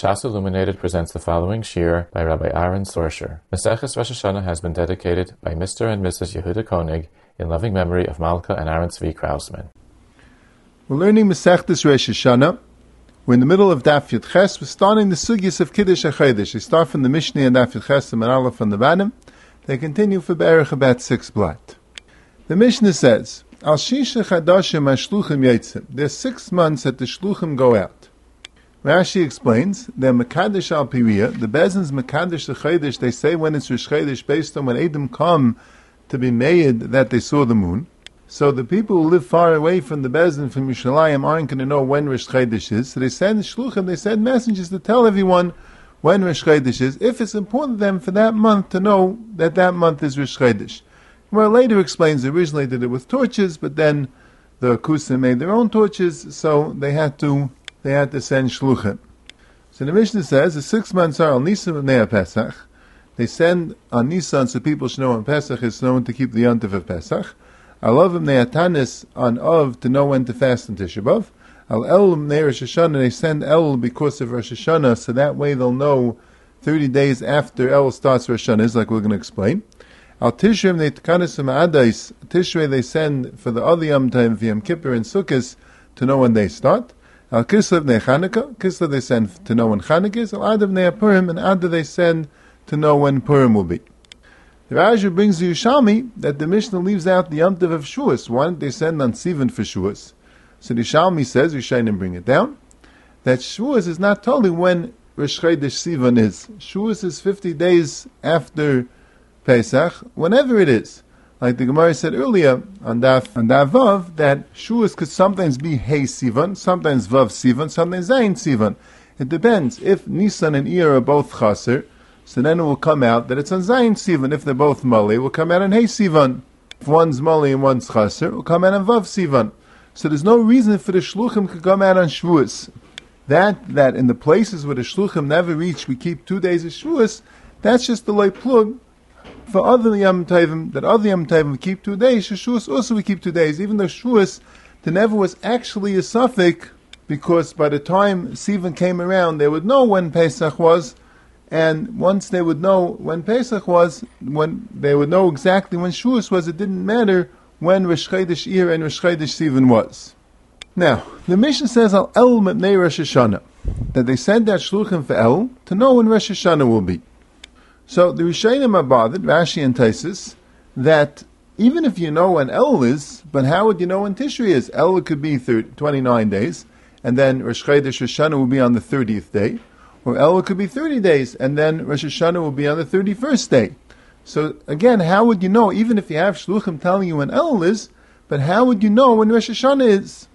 Shas Illuminated presents the following shir by Rabbi Aaron Sorscher. Maseches Rosh Hashanah has been dedicated by Mr. and Mrs. Yehuda Koenig in loving memory of Malka and Aaron Zvi Krausman. We're learning Masechtas Rosh Hashanah. We're in the middle of Daf Yud Ches. We're starting the sugyas of Kiddush HaChedesh. They start from the Mishnah and Daf Yud Ches and Aleph on the bottom. They continue for Berech about six blot. The Mishnah says, Al Shisha Chadashim HaShluchim Yetzim. There's six months that the Shluchim go out. Rashi explains that Mekadesh al the Bezin's Mekadesh the they say when it's Rish based on when Adam come to be made that they saw the moon. So the people who live far away from the Bezin, from Yerushalayim, aren't going to know when Rish is. So they send Shluchim, they send messengers to tell everyone when Rish is, if it's important to them for that month to know that that month is Rish Chedesh. Well, later explains originally did it with torches, but then the Kusim made their own torches, so they had to they had to send shluchim. So the Mishnah says the six months are on Nisan Nea Pesach. They send on Nisan so people should know when Pesach is known to keep the Yontif of Pesach. Alavim Neatanis on Of to know when to fast on Tisha. Al Elim Ne Rosh Hashanah, they send El because of Rosh Hashanah, so that way they'll know 30 days after El starts Rosh Hashanah, is like we're going to explain. Al Tishrim Ne Tkanis Adais, Tishrei they send for the other Yom Time, Yom Kippur and Sukkot, to know when they start. Al Kislev ne Chanukah, Kislev they send to know when Chanukah is. Al Adav ne Purim, and Adav they send to know when Purim will be. The Raja brings the Yushalmi that the Mishnah leaves out the Yom of Shuas. Why don't they send on Sivan for Shuas? So the Yushalmi says, Yishayim bring it down, that Shuas is not totally when Rosh Chodesh Sivan is. Shuas is 50 days after Pesach, whenever it is. Like the Gemara said earlier on Daf on Daf Vav, that Shuas could sometimes be Hey Sivan, sometimes Vav Sivan, sometimes Zayin Sivan. It depends. If Nisan and Iyar are both Chaser, so then it will come out that it's on Zayin Sivan. If they're both Mali, it will come out on Hey Sivan. If one's Mali and one's Chaser, it will come out on Vav Sivan. So there's no reason for the Shluchim to come out on Shavuos. That, that in the places where the Shluchim never reach, we keep two days of Shavuos, that's just the light plug for other Yom Tovim, that other Yom Tovim keep two days, Shavuos also we keep two days, even though Shavuos, the never was actually a suffix, because by the time Sivan came around, they would know when Pesach was, and once they would know when Pesach was, when they would know exactly when Shavuos was, it didn't matter when Rosh Chodesh Ir and Rosh Chodesh Sivan was. Now, the mission says Al El Mepnei Rosh Hashanah, that they send that Shluchim for El to know when Rosh Hashanah will be. So the Rishayim are bothered, Rashi and that even if you know when El is, but how would you know when Tishri is? El could be 30, 29 days, and then Rosh Chodesh Hashanah will be on the 30th day, or El could be 30 days, and then Rosh Hashanah will be on the 31st day. So again, how would you know, even if you have Shluchim telling you when El is, but how would you know when Rosh Hashanah is?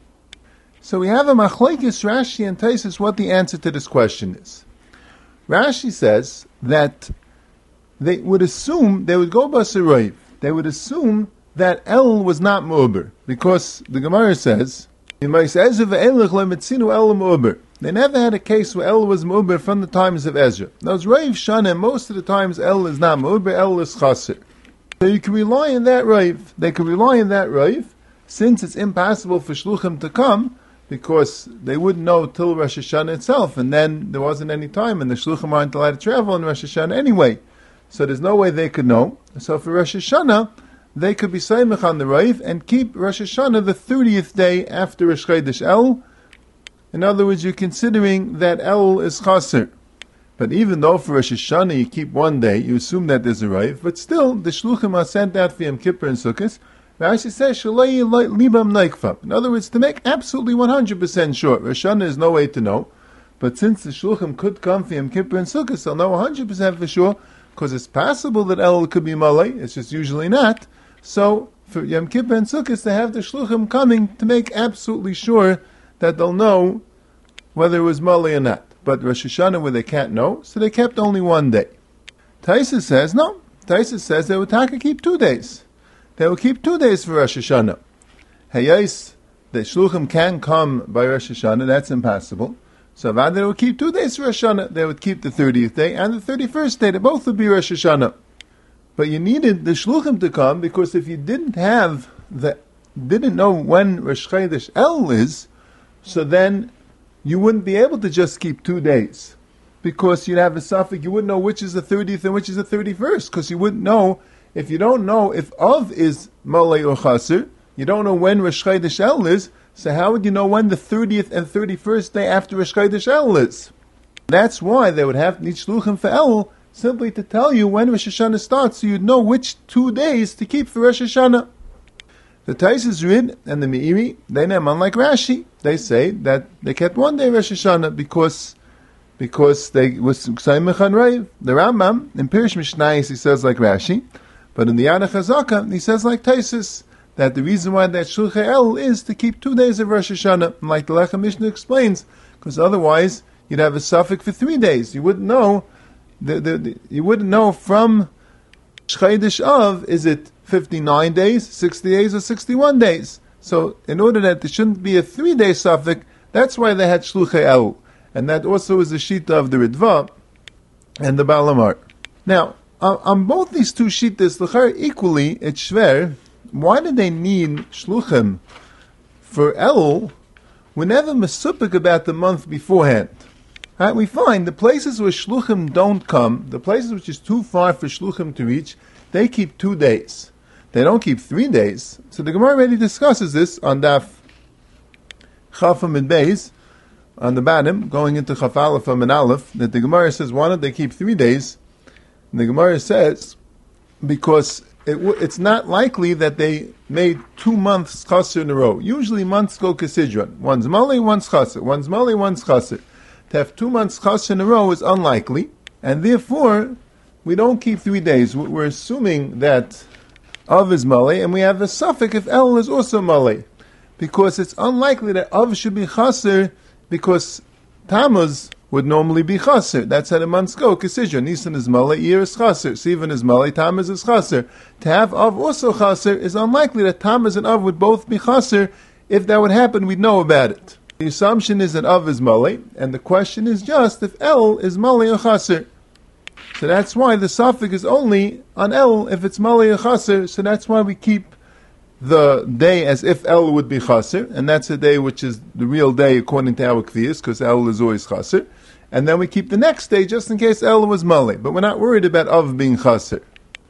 So we have a Machlaikis, Rashi, and Taisis what the answer to this question is. Rashi says that they would assume, they would go Basarayv, they would assume that El was not Mu'ber, because the Gemara says, they never had a case where El was Mu'ber from the times of Ezra. Those Rav Shana, most of the times El is not Mu'ber, El is Chaser. So you can rely on that Rav, they can rely on that Rav, since it's impossible for Shluchim to come, because they wouldn't know till Rosh Hashanah itself, and then there wasn't any time, and the Shluchim aren't allowed to travel in Rosh Hashanah anyway. So there's no way they could know. So for Rosh Hashanah, they could be Saimach on the Raif and keep Rosh Hashanah the 30th day after Rosh Chodesh El. In other words, you're considering that El is Chaser. But even though for Rosh Hashanah you keep one day, you assume that there's a Raif, but still the Shluchim are sent out for Yom Kippur and Sukkot. Rashi says, libam naikfa. In other words, to make absolutely 100% sure, Rosh Hashanah is no way to know. But since the Shluchim could come for Yom Kippur and Sukkot, they'll know 100% for sure because it's possible that El could be Malay, it's just usually not. So for Yom Kippur and Sukkot, they have the Shluchim coming to make absolutely sure that they'll know whether it was Malay or not. But Rosh Hashanah, where they can't know, so they kept only one day. Taisa says, no. Taisa says they would taka keep two days. They will keep two days for Rosh Hashanah. Hayais, the Shluchim can come by Rosh Hashanah, that's impossible. So they would keep two days Rosh Hashanah. They would keep the 30th day and the 31st day. They both would be Rosh Hashanah. But you needed the Shluchim to come because if you didn't have the, didn't know when Rosh Chodesh El is, so then you wouldn't be able to just keep two days. because you'd have a suffix, you wouldn't know which is the 30th and which is the 31st, because you wouldn't know, if you don't know if of is Malay or Chasr, you don't know when Rosh Chodesh El is, so how would you know when the 30th and 31st day after Rosh Chodesh El is? That's why they would have need Shluchim for El, simply to tell you when Rosh Hashanah starts, so you'd know which two days to keep for Rosh Hashanah. The Taisis Rid and the Meiri, they name unlike Rashi. They say that they kept one day Rosh Hashanah because because they was Saimach Raiv. The Rambam in Pirish Mishnayis he says like Rashi, but in the Yad Chazaka he says like Taisis that the reason why that Shulchan El is to keep two days of Rosh Hashanah, like the Lechem Mishnah explains, because otherwise you'd have a suffix for three days. You wouldn't know. The, the, the, you wouldn't know from Shchaydish of is it 59 days, 60 days, or 61 days. So in order that there shouldn't be a three day suffix, that's why they had Shluchei El. And that also is the Shita of the Ritva and the Baal HaMaor. Now, on both these two Shitas, L'char equally, it's Shver, why do they need Shluchim for El whenever Mesupik about the month beforehand? Right, we find the places where Shluchim don't come, the places which is too far for Shluchim to reach, they keep two days. They don't keep three days. So the Gemara already discusses this on Daf Chafam and Beis, on the bottom, going into Chaf Aleph and Aleph, that the Gemara says, why don't they keep three days? And the Gemara says, because it w- it's not likely that they made two months chaser in a row. Usually months go kasidron. One's mali, one's chaser. One's mali, one's chaser. To have two months chaser in a row is unlikely, and therefore we don't keep three days. We're assuming that of is mali, and we have a suffix if el is also mali, because it's unlikely that of should be chaser because Tammuz would normally be chaser. That's how the months go. Kisijah, Nisan is male, Iyar is chaser, Sivan is male, Tammuz is chaser. To have Av also chaser is unlikely that Tammuz and Av would both be chaser. If that would happen, we'd know about it. The assumption is that Av is male, and the question is just if El is male or chaser. So that's why the suffix is only on El if it's male or chaser. So that's why we keep the day as if El would be chaser, and that's a day which is the real day according to our kviyas, because El is always chaser and then we keep the next day just in case El was Mali. But we're not worried about Av being Chaser.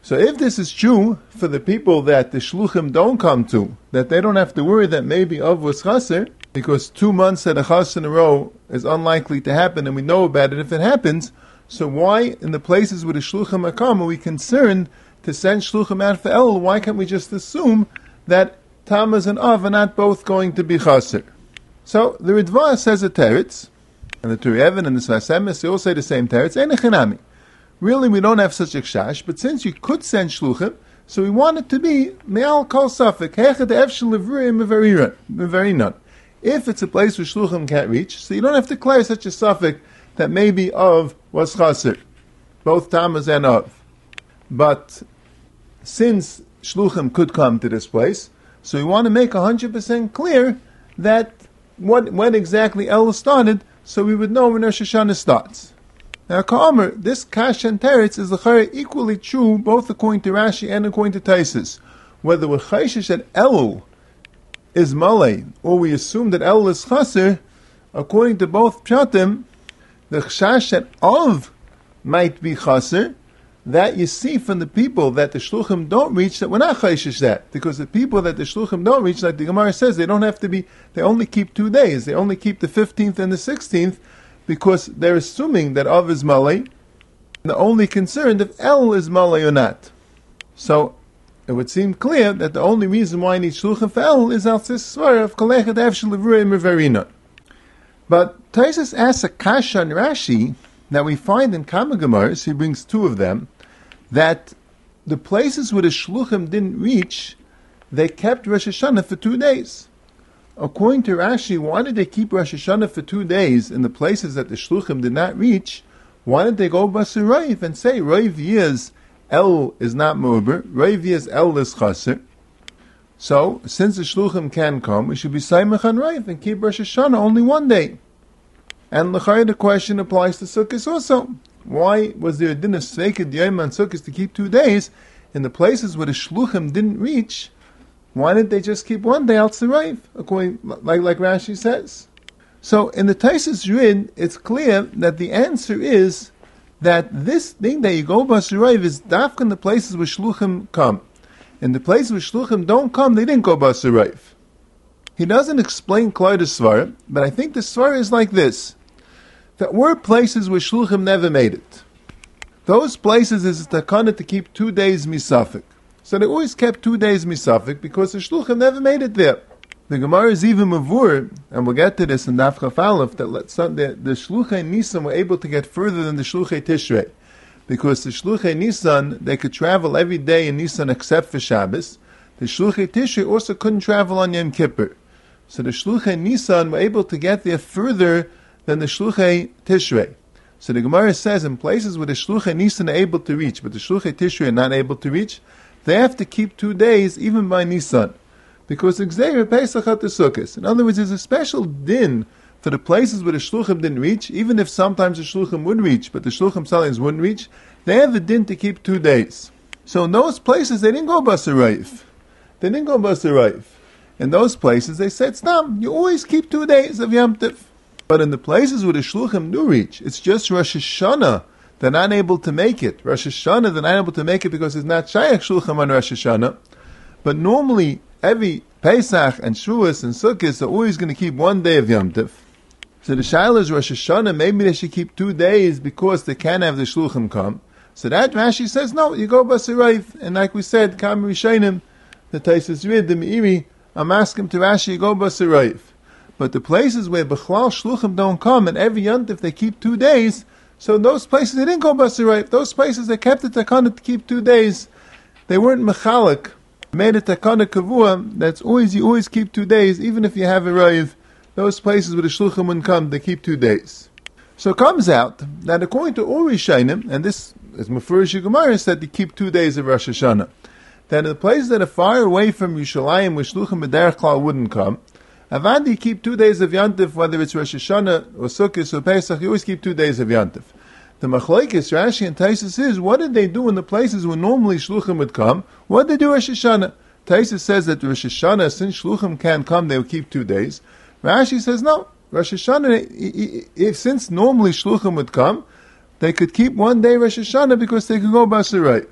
So if this is true for the people that the Shluchim don't come to, that they don't have to worry that maybe Av was Chaser, because two months at a Chas in a row is unlikely to happen, and we know about it if it happens, so why in the places where the Shluchim are come are we concerned to send Shluchim out for El? Why can't we just assume that Tammuz and Av are not both going to be Chaser? So the Ritva says a teretz, and the Turei Even and the Sfas Emes, they all say the same teretz. Ein Really, we don't have such a kshash, but since you could send shluchim, so we want it to be me'al kol safik hechet efshel levruim If it's a place where shluchim can't reach, so you don't have to declare such a suffix that maybe of was chaser, both tamas and of. But since shluchim could come to this place, so we want to make hundred percent clear that what when exactly El started so we would know when Rosh Hashanah starts. Now, Ka'amr, this Kash and Teretz is equally true both according to Rashi and according to Taisus. Whether we're Chayshish that Elul is Malay, or we assume that Elul is Chaser, according to both Pshatim, the Chash that Av might be Chaser, that you see from the people that the shluchim don't reach that we're not chayshish that because the people that the shluchim don't reach, like the Gemara says, they don't have to be. They only keep two days. They only keep the fifteenth and the sixteenth because they're assuming that of is malay. They're only concerned if El is malay or not. So it would seem clear that the only reason why I need shluchim for El is al svara of kolechet levrei But Taisus asks a kasha on Rashi that we find in Kama Gemaras. He brings two of them that the places where the shluchim didn't reach, they kept Rosh Hashanah for two days. According to Rashi, why did they keep Rosh Hashanah for two days in the places that the shluchim did not reach? Why did they go Basur Raiv and say Raiv El is not Muber, Raiv years El is Chaser? So, since the shluchim can come, we should be Saimach and Raiv and keep Rosh Hashanah only one day. And the question applies to Sukkot also. Why was there a din of Sveikid Yom and to keep two days in the places where the Shluchim didn't reach? Why didn't they just keep one day al According, like, like Rashi says. So in the Taisus Rid, it's clear that the answer is that this thing that you go Basirayv is dafka in the places where Shluchim come. In the places where Shluchim don't come, they didn't go Basirayv. He doesn't explain Kloid Svar, but I think the Svar is like this. That were places where Shluchim never made it. Those places is takana to keep two days misafik. So they always kept two days misafik because the Shluchim never made it there. The Gemara is even mavur, and we'll get to this in Daf Chaf that the, the Shluchei Nisan were able to get further than the Shluchei Tishrei. Because the Shluchei Nisan, they could travel every day in Nisan except for Shabbos. The Shluchei Tishrei also couldn't travel on Yom Kippur. So the Shluchei Nisan were able to get there further than the Shluchei Tishrei. So the Gemara says in places where the Shluchei Nisan are able to reach, but the Shluchei Tishrei are not able to reach, they have to keep two days even by Nisan because the Gzeir Pesach at the Sukkot. In other words, there's a special din for the places where the Shluchim didn't reach, even if sometimes the Shluchim would reach, but the Shluchim Salins wouldn't reach, they have a din to keep two days. So in those places, they didn't go Basarayif. They didn't go Basarayif. In those places, they said, Stam, you always keep two days of Yom. But in the places where the Shluchim do reach, it's just Rosh Hashanah they're not able to make it. Rosh Hashanah, they're not able to make it because it's not Shaykh Shulchan on Rosh Hashanah. But normally, every Pesach and Shavuos and Sukkot are always going to keep one day of Yom Tov. So the Shaila is Rosh Hashanah, maybe they should keep two days because they can't have the Shluchim come. So that Rashi says, no, you go Basirayv. And like we said, Kam Rishainim, the Taisus Rid, the Meiri, I'm asking to Rashi, you go Basirayv. But the places where Bechlal Shluchim don't come, and every Yom Tov they keep two days, so in those places they didn't go Basirayv. Those places they kept it Takana to keep two days. They weren't Mechalik made a takana kavua that's always you always keep two days, even if you have a raiv. Those places where the shluchim wouldn't come, they keep two days. So it comes out that according to Uri Shainim, and this is Mefurish Gemara said to keep two days of Rosh Hashanah, that in the places that are far away from Yerushalayim, where shluchim b'derech klal wouldn't come, Avandi keep two days of Yantif, whether it's Rosh Hashanah or Sukkot or Pesach, you always keep two days of Yantif. The Machlaikis, Rashi and Taisus is, what did they do in the places where normally Shluchim would come? What did they do Rosh Hashanah? Taisus says that Rosh Hashanah, since Shluchim can't come, they will keep two days. Rashi says, no, Rosh Hashanah, if, since normally Shluchim would come, they could keep one day Rosh Hashanah because they could go Basarayv.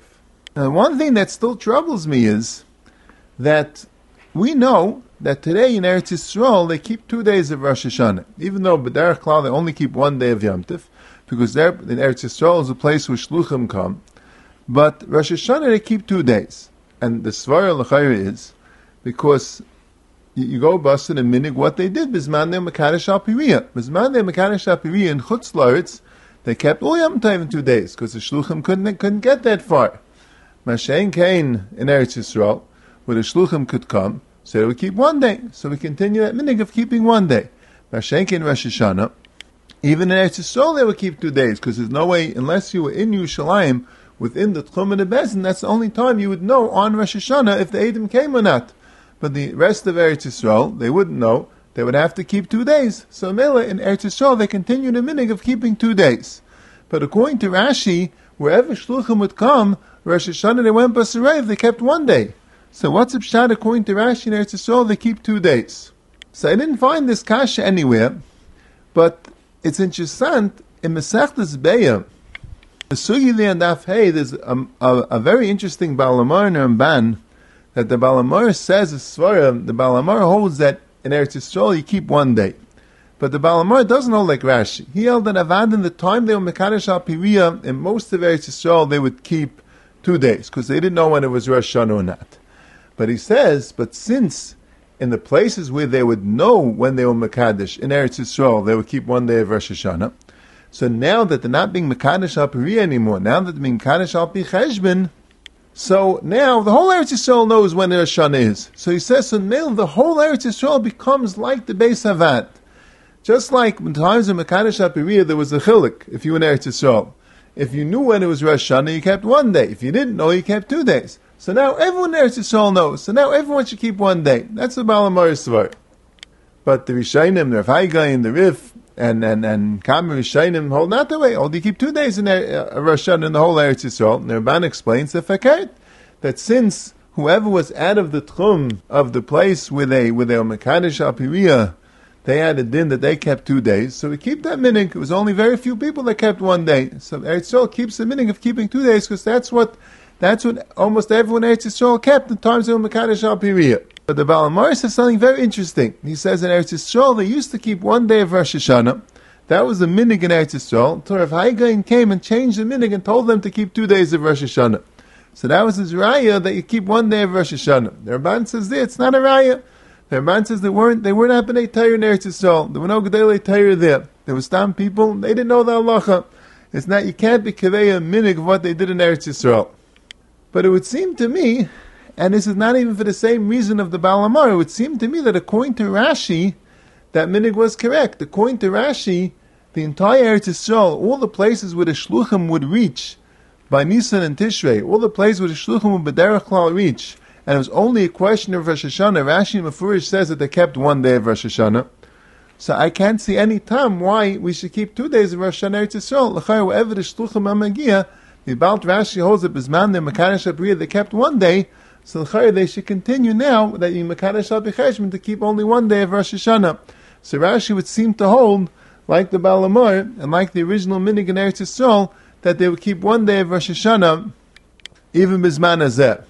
One thing that still troubles me is that we know that today in Eretz Yisrael they keep two days of Rosh Hashanah, even though B'derech Klal they only keep one day of Yom Tif because there in Eretz Yisrael is a place where shluchim come. But Rosh Hashanah they keep two days, and the svara l'chayr is because you, you go busting and minig what they did bisman they mekadesh al piriya bisman they mekadesh al piriya in chutz laretz they kept all Yom Tov in two days because the shluchim couldn't couldn't get that far. Mashain Kain in Eretz Yisrael where the shluchim could come, so would keep one day. So we continue that minig of keeping one day. Mashain Kain Rosh Hashanah even in Eretz Yisrael, they would keep two days because there's no way, unless you were in Yerushalayim within the Tchum and the Bezin, that's the only time you would know on Rosh Hashanah if the Edom came or not. But the rest of Eretz Yisrael, they wouldn't know. They would have to keep two days. So Mela in Eretz Yisrael, they continue the minig of keeping two days. But according to Rashi, wherever Shluchim would come, Rosh Hashanah they went Basarev, they kept one day. So what's the pshat according to Rashi in Eretz? They keep two days. So I didn't find this kasha anywhere, but it's interesting in Masechtas Beya, the Sugi and there's a, a, a, very interesting Baal HaMaor and Ramban that the Baal HaMaor says, Svarim, the Baal HaMaor holds that in Eretz Yisrael you keep one day. But the Baal HaMaor doesn't hold like Rashi. He held that Avad in the time they were Mekadesh al Piriya, in most of Eretz Yisrael they would keep two days, because they didn't know when it was Rosh Hashanah or not. But he says, but since in the places where they would know when they were Makadish, in Eretz Yisrael, they would keep one day of Rosh Hashanah. So now that they're not being Makadish al anymore, now that they're being Makadish al Cheshbin, so now the whole Eretz Yisrael knows when Rosh Hashanah is. So he says, so now the whole Eretz Yisrael becomes like the Beis Havad. Just like in times of Makadish al there was a chilik, if you were in Eretz Yisrael. If you knew when it was Rosh Hashanah, you kept one day. If you didn't know, you kept two days. So now everyone there is Yisrael knows. So now everyone should keep one day. That's the Baal HaMaor Svar. But the Rishainim, the Rafaigai, and the Rif, and and and Kamer Rishainim hold not the way. You keep two days in uh, Rosh Hashanah in the whole Eretz Yisrael. And the Rabban explains the fakat that since whoever was out of the tchum of the place where they where they were Apiriya, they had a din that they kept two days, so we keep that minig. It was only very few people that kept one day. So Eretz Yisrael keeps the minig of keeping two days because that's what that's what almost everyone Eretz Yisrael kept in times of Mekadesh al But the Baal HaMaor says something very interesting. He says in Eretz Yisrael they used to keep one day of Rosh Hashanah. That was the minig in Eretz Yisrael. Until Rav Hai Gaon came and changed the minig and told them to keep two days of Rosh Hashanah. So that was his raya that you keep one day of Rosh Hashanah. The Ramban says there, it's not a raya. The Ramban says they weren't they weren't happening Torah in Eretz Yisrael. There were no Gedele Torah there. There were some people they didn't know the halacha. It's not you can't be kavei a minig of what they did in Eretz Yisrael. But it would seem to me, and this is not even for the same reason of the Baal HaMaor, it would seem to me that according to Rashi, that minig was correct. According to Rashi, the entire Eretz Yisrael, all the places where the shluchim would reach by Nisan and Tishrei, all the places where the shluchim would b'derech klal reach, and it was only a question of Rosh Hashanah. Rashi Mefurish says that they kept one day of Rosh Hashanah. So I can't see any time why we should keep two days of Rosh Hashanah Eretz Yisrael. L'chayr, wherever the shluchim amagia, the Balt Rashi holds that Bisman the Makadosh Abriya they kept one day, so they should continue now that you Makadosh Al to keep only one day of Rosh Hashanah. So Rashi would seem to hold, like the Baal and like the original Minig in Eretz Yisrael, that they would keep one day of Rosh Hashanah, even Bisman Azeh.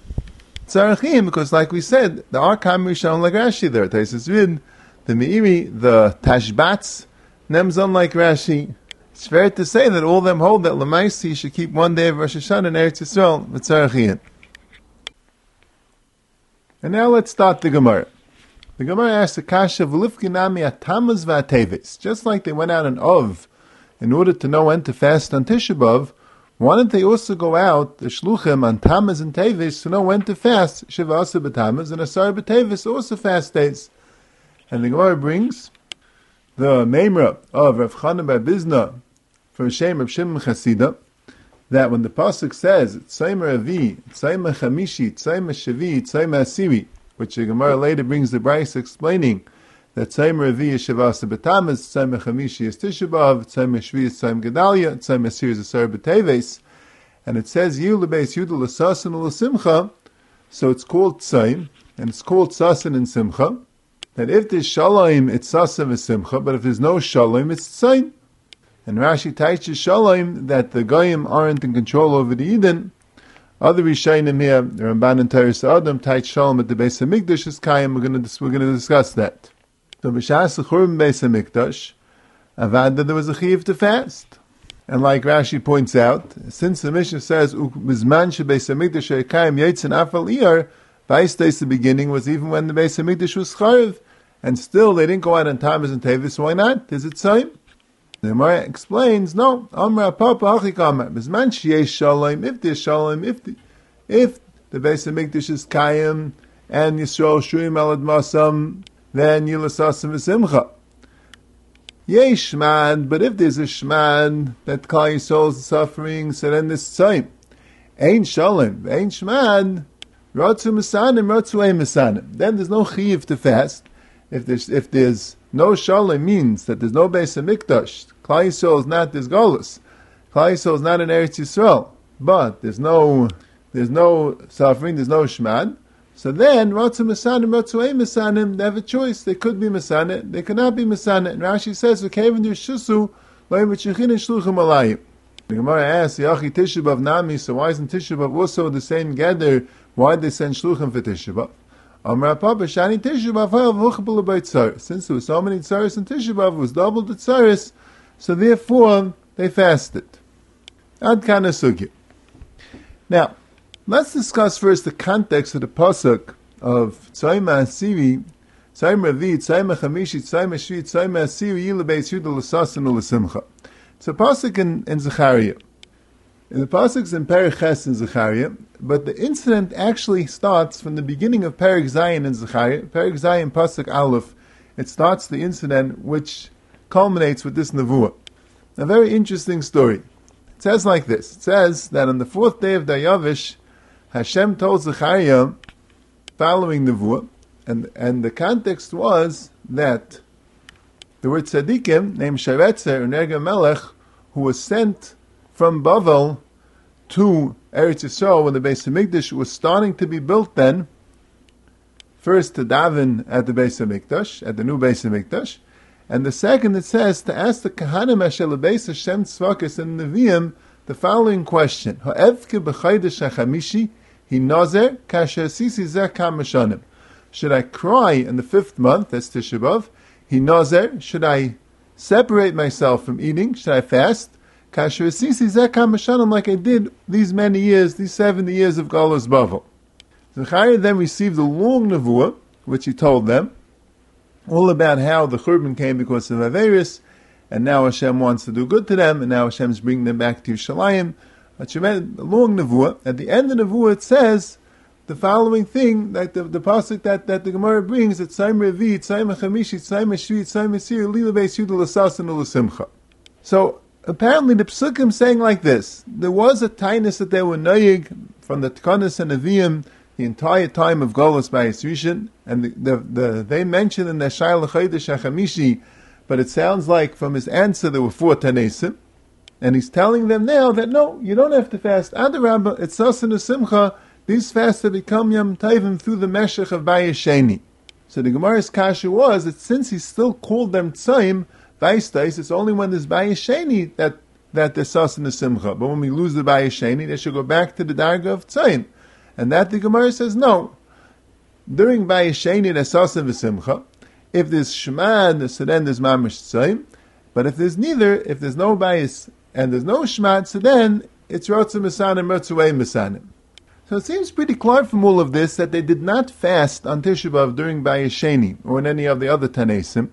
Tzarachim, because like we said, the Arkam Rishon like Rashi there, Taisus Vid, the Meiri, the Tashbats, Nemzon like Rashi. It's fair to say that all them hold that Lamaisi should keep one day of Rosh Hashanah in Eretz Yisrael, Tzarachim. And now let's start the Gemara. The Gemara asks the Kasha, V'lifkinami atamaz v'atevis. Just like they went out in Ov in order to know when to fast on Tisha B'Av, why don't they also go out, the shluchim, on Tammuz and Tevis, to know when to fast? Shiva b'Tammuz and Asar b'Tevis also fast days. And the Gemara brings the Memra of Rav Chanan Bar from Shem of Shimon Chasida, that when the pasuk says Tzayma Avi, Tzayma Chamishi, Tzayma Shavi, Tzayma Asiri, which the Gemara later brings the Bryce explaining that Tzayim Revi is Shavasa B'Tamas, Tzayim Chamishi is Tisha B'Av, Tzayim Shvi is Tzayim Gedalia, Tzayim Asir is Asar B'Teves, and it says Yu Lebeis Yudah L'Sasin L'Simcha, so it's called Tzayim, and it's called Sasin and Simcha, that if there's Shalom, it's Sasin and Simcha, but if there's no Shalom, it's Tzayim. And Rashi teaches Shalom that the Goyim aren't in control over the Eden, other Rishayim here, the Ramban and Teres Adam, teach Shalom at the base of Mikdash is Kayim, we're going to, we're going to discuss that. So b'shas l'churim beis hamikdash, avad that there was a chiv to fast. And like Rashi points out, since the Mishnah says "Bizman shebeis hamikdash ekayim yitzin afal iyar," Vaistais the beginning was even when the Beis Hamikdash was chayiv, and still they didn't go out on Tammuz and Tevis. Why not? Is it same? The Gemara explains, no. Amra Papa Achikama sheyesh shalom. If there's shalom, if the if the Beis Hamikdash is kayim and Yisrael shuim alad masam, then Yilasasim V'Simcha. Yesh man, but if there's a shman that Klal Yisrael is suffering, so then this time. Ein Shalom, Ein Shman, Ratzu Masanim, Ratzu Ein Masanim. Then there's no Chiv to fast. If there's, if there's no Shalom means that there's no Beis Hamikdash, Klal Yisrael is not this Golus. Klal Yisrael is not in Eretz Yisrael. But there's no, there's no suffering, there's no Shman. So then, Ratzu Masanim, Ratzu Masanim, they have a choice. They could be Masanet, they could not be Masanet. And Rashi says, V'keven dir shusu. The Gemara asks, Yachi Tishabav Nami, so why isn't Tishabav also the same gather? Why did they send shluchim for Tishabav? Shani tzaris. Since there were so many tzaris in Tishabav, it was double the tzaris, so therefore they fasted. Ad kana. Now, Let's discuss first the context of the pasuk of Tzayma Asiri, Tzayma Ravi, Tzayma Chamishi, Tzayma Shvi, Tzayma Asiri, Yilabeis Yudah L'Sasin L'Simcha. It's a pasuk in, in Zechariah. In the pasuk's in Periches in Zechariah, but the incident actually starts from the beginning of Perik Zayin in Zechariah. Perik Zayin pasuk Aleph. It starts the incident which culminates with this nevuah. A very interesting story. It says like this. It says that on the fourth day of Dayavish, Hashem told Zechariah following Nevuah, and, and the context was that there were tzaddikim named Sharetzer and Erga Melech who was sent from Bavel to Eretz Yisrael when the Beis Hamikdash was starting to be built then, first to daven at the Beis Hamikdash, at the new Beis Hamikdash, And the second, it says to ask the Kahanim Ashelabeis Hashem Tzvakas and Nevi'im the following question. Should I cry in the fifth month? That's Tisha B'av. Should I separate myself from eating? Should I fast? Kasher sisi zeh kam like I did these many years, these seventy years of Galus Bavel. Zechariah then received a long nevuah, which he told them, all about how the Churban came because of Averis, and now Hashem wants to do good to them, and now Hashem is bringing them back to Yerushalayim. A long nevuah. At the end of the nevuah, it says the following thing, that the, the pasuk that, that the Gemara brings, that Tzaim Revi, Tzaim Chamishi, Tzaim Shvi, Tzaim Mesir, Lila Beis Yudel Asasin Ulasimcha. So, apparently the psukim saying like this, there was a tightness that they were noyig from the Tkanis and Nevi'im, the entire time of Golos by Yisrishan, and the, the, the, they mention in the Chaydesh HaChamishi, but it sounds like from his answer there were four Tanesim, and he's telling them now that no, you don't have to fast. Adarabba, it's Sasan Simcha, these fasts have become Yom Taivim through the Meshech of Bayesheni. So the Gemara's kasha was that since he still called them Tzaim, Vaistais, it's only when there's Bayesheni that that they're Sasan Simcha. But when we lose the Bayesheni, they should go back to the Darga of Tzaim. And that the Gemara says no. During Bayesheni, there's Sasan Simcha. If there's Shemad, so then there's Mamish Tzaim. But if there's neither, if there's no Bayis and there's no Shemad, so then it's Rotzim Misanim, Rotzaway Misanim. So it seems pretty clear from all of this that they did not fast on Tisha B'Av during Bayesheni or in any of the other Tanesim.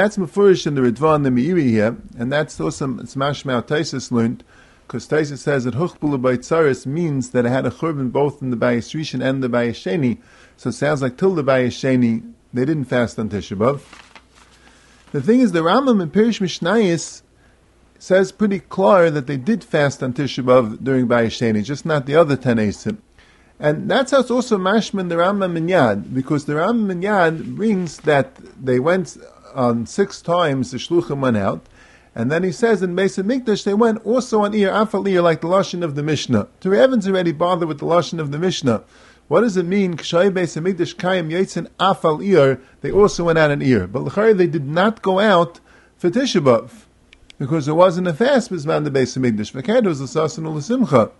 That's Mefurish in the Ritva and the Meiri here, and that's also it's Mashmau Taisis learned, because Taisis says that Huchbula Baitzaris means that it had a churban both in the Bayesrishan and the Bayesheni, so it sounds like till the Bayesheni they didn't fast on Tisha B'Av. The thing is, the Rambam in Pirish Mishnayis says pretty clear that they did fast on Tisha B'Av during Bayesheni, just not the other ten Tanesim. And that's how it's also mashman the Rambam in Yad, because the Rambam in Yad brings that they went on six times, the Shluchim went out, and then he says in Beis Mikdash they went also on ear, afal ear, like the Lashon of the Mishnah. Turei Even already bothered with the Lashon of the Mishnah. What does it mean? Kshay Beis Hamikdash Kayim Yitzin Afal Ir. They also went out an ear, but Lachari they did not go out for Tisha because it wasn't a fast Bisman the Beis Hamikdash. V'ked was a Sasan Simcha.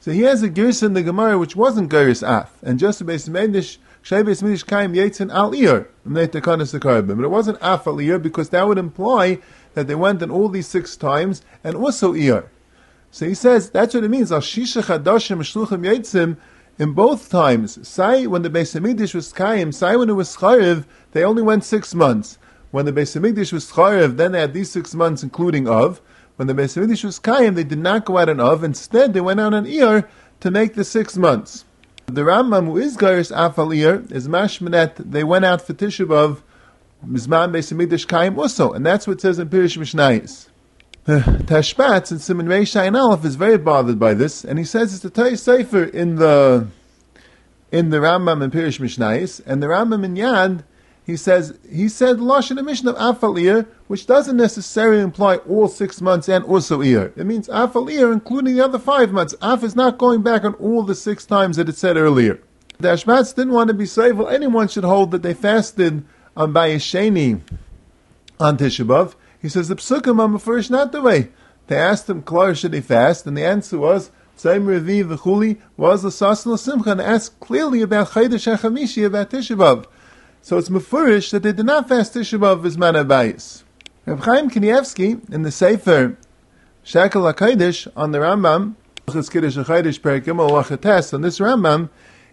So he has a Gersa in the Gemara which wasn't Geris Af, and just the Beis Hamikdash Hamikdash Kayim Yitzin Al Ir. But it wasn't Afal Ir because that would imply that they went in all these six times and also Ir. So he says that's what it means. Al Shisha Chadashim Shluchim Yitzim in both times, Sai when the Beis Hamikdash was Kaim, Sai when it was Chayiv, they only went six months. When the Beis was Chayiv, then they had these six months, including Of. When the Beis was Kaim, they did not go out on Of. Instead, they went out on Iyar to make the six months. The Rambam, who is Gairis Afalir is Mashmanet, they went out for Tisha B'Av, Mizman Beis Hamikdash Kaim also, and that's what it says in Pirish Mishnayis. Tashbats in Simon Shayin Aleph is very bothered by this, and he says it's a Tay Sefer in the in the Rambam and Pirish Mishnayis, and the Rambam in Yad, he says he said Lashon Mishnah of Afalir, which doesn't necessarily imply all six months and also ear. It means Afalir, including the other five months. Af is not going back on all the six times that it said earlier. The Ashbats didn't want to be saved. Well, Anyone should hold that they fasted on Bayesheni on Tisha B'Av. He says the psukim are first not the way. They asked him, "Klar should he fast?" And the answer was, "Tzayim Revi v'chuli was the Sasna Simcha." And asked clearly about Chaydash HaChamishi about Tisha So it's mefurish that they did not fast Tisha B'av as Manabayis. Reb Chaim Kanievsky in the Sefer Shekel HaKadosh on the Rambam, on this Rambam,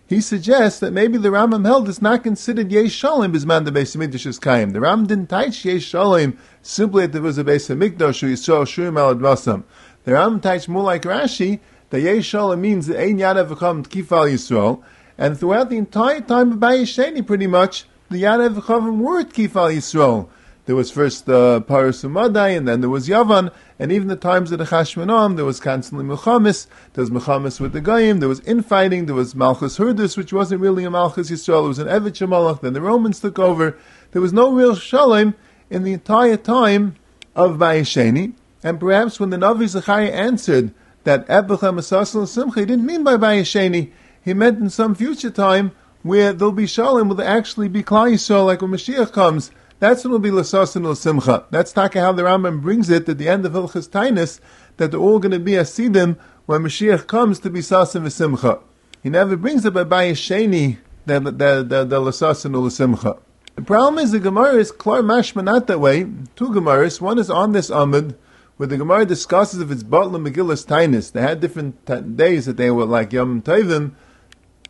he suggests that maybe the Rambam held is not considered Yesh Shalom Bisman the Beis Hamikdash Kaim. The Rambam didn't teach Yesh Shalom simply that there was a Beis Hamikdash or Yisrael Shurim Al Advasam. The Rambam teach more like Rashi that Yesh Shalom means that Ein Yadav V'cham Kifal Yisrael, and throughout the entire time of Bayesheni, pretty much the Yadav V'chavim were Kifal Yisrael. There was first the uh, Paris Umadai, and then there was Yavan, and even the times of the Chashmonaim, there was constantly Muhammas, there was Muhammas with the Goyim, there was infighting, there was Malchus Hurdus, which wasn't really a Malchus Yisrael, it was an Evet Shemalach, then the Romans took over. There was no real Shalom in the entire time of Bayesheni, and perhaps when the Navi Zechariah answered that Ebechem Asasal Simcha, he didn't mean by Bayesheni, he meant in some future time where there'll be Shalom, will actually be Klal like when Mashiach comes, that's when it will be Lasasin Simcha. That's taka how the Rambam brings it at the end of Hilchas Tainus, that they're all going to be Asidim when Mashiach comes to be Sasim V'Simcha. He never brings it by Bayesheni, the, the, the, the Lasasin Simcha. The problem is the Gemara is klar mashma not that way. Two Gemaras. One is on this Amud, where the Gemara discusses if it's Butler Megillus Tainus. They had different t- days that they were like Yom Tovim.